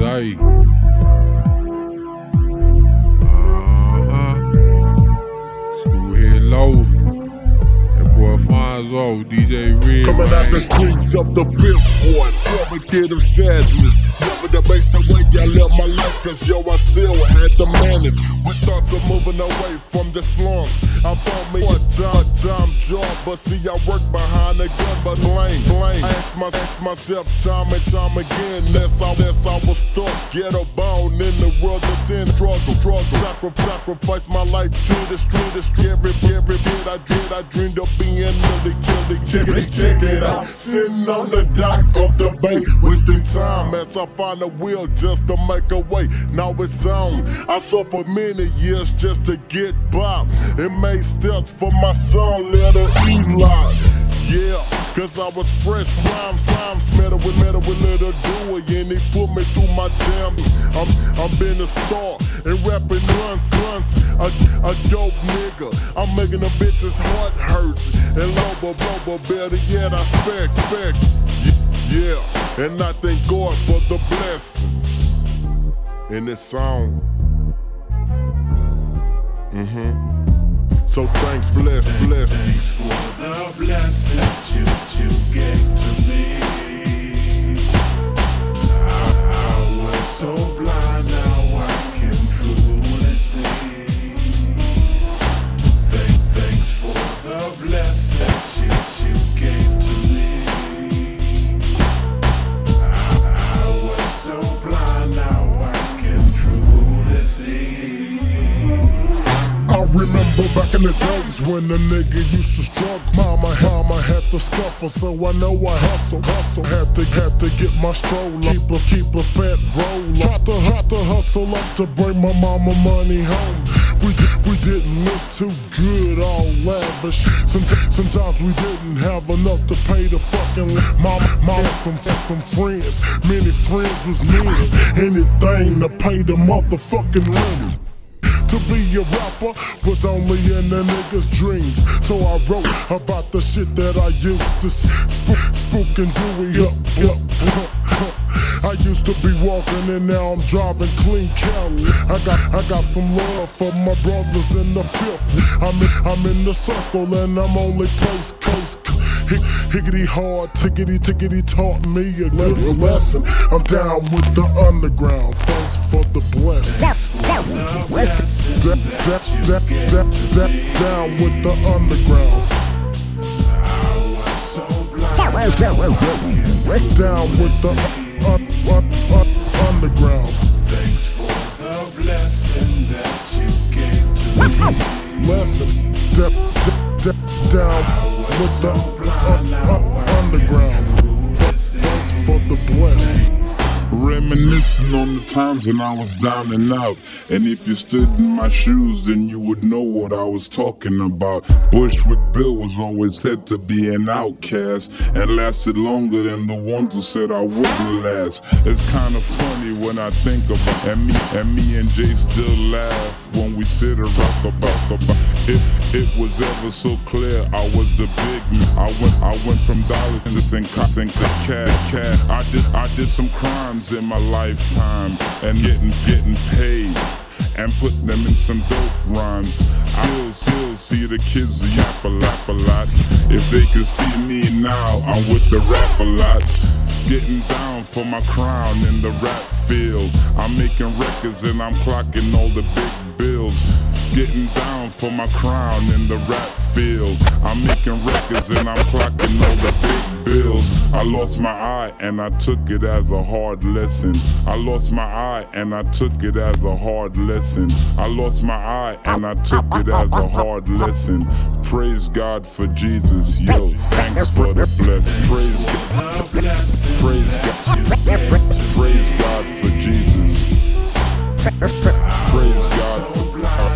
Zay. Fonzo, DJ Red. Coming out the streets of the fifth ward, trumpeted of sadness. Never debased the way I live my life, cause yo, I still had to manage. With thoughts of moving away from the slums. I found me a time, time job, but see, I work behind the gun, but blame, blame. I ask, my, ask myself time and time again, unless I, unless I was stuck. Get a bone in the world of sin, drug, drug, sacrifice, sacrifice my life to the street, the street. Every, every bit I dreamed, I dreamed of being really chilly. Check it, check it out. Sitting on the dock of the bay, wasting time as I find a wheel just to make a way. Now it's on. I suffered many years just to get by. It made steps for my son, little Eli. Yeah, cause I was fresh rhymes, rhymes, metal with metal with little Dewey, and he put me through my damn. I'm, I'm been a star and rapping runs, runs. A, a dope nigga. I'm making the bitches heart hurt. And lobo, lobo, better yet, I spec, spec. Yeah, and I thank God for the blessing in this song. Mm-hmm. So thanks, bless, bless. Remember back in the days when the nigga used to struggle. Mama, mama had to scuffle, so I know I hustle, hustle. Had to, had to get my stroll, keep a, keep a fat roll. Tried to, tried to hustle up to bring my mama money home. We, we didn't look too good, all lavish. Sometimes, we didn't have enough to pay the fucking mama, mama, some, some friends. Many friends was needed. Anything to pay the motherfucking rent. To be a rapper was only in the niggas' dreams. So I wrote about the shit that I used to spook, spook and Dewey up, up, up. I used to be walking and now I'm driving clean Cali. I got I got some love for my brothers in the fifth. I'm in, I'm in the circle and I'm only case. Hick, higgity hard, tickety tickety taught me a little lesson. I'm down with the underground. Thanks for the dap, dap, dap, dap, down with the underground. Down with the un, un, un, underground. Thanks for the blessing that you gave to me. Lesson. Dap, dap, dap, down with the times when I was down and out. And if you stood in my shoes, then you would know what I was talking about. Bushwick Bill was always said to be an outcast and lasted longer than the ones who said I wouldn't last. It's kind of funny when I think about and me and me and Jay still laugh when we sit and rock about about. If it was ever so clear, I was the big man. I went I went from dollars to sink sink cat cat. I did I did some crimes in my lifetime and getting getting paid and putting them in some dope rhymes. I still, see the kids yap a lap a lot. If they could see me now, I'm with the Rap-A-Lot. Getting down for my crown in the rap field. I'm making records and I'm clocking all the big bills. Getting down for my crown in the rap field. I'm making records and I'm clocking all the big bills. I lost my eye and I took it as a hard lesson. I lost my eye and I took it as a hard lesson. I lost my eye and I took it as a hard lesson. Praise God for Jesus, yo. Thanks for the blessing. Praise God. Praise God. Praise God for Jesus. Praise God for God,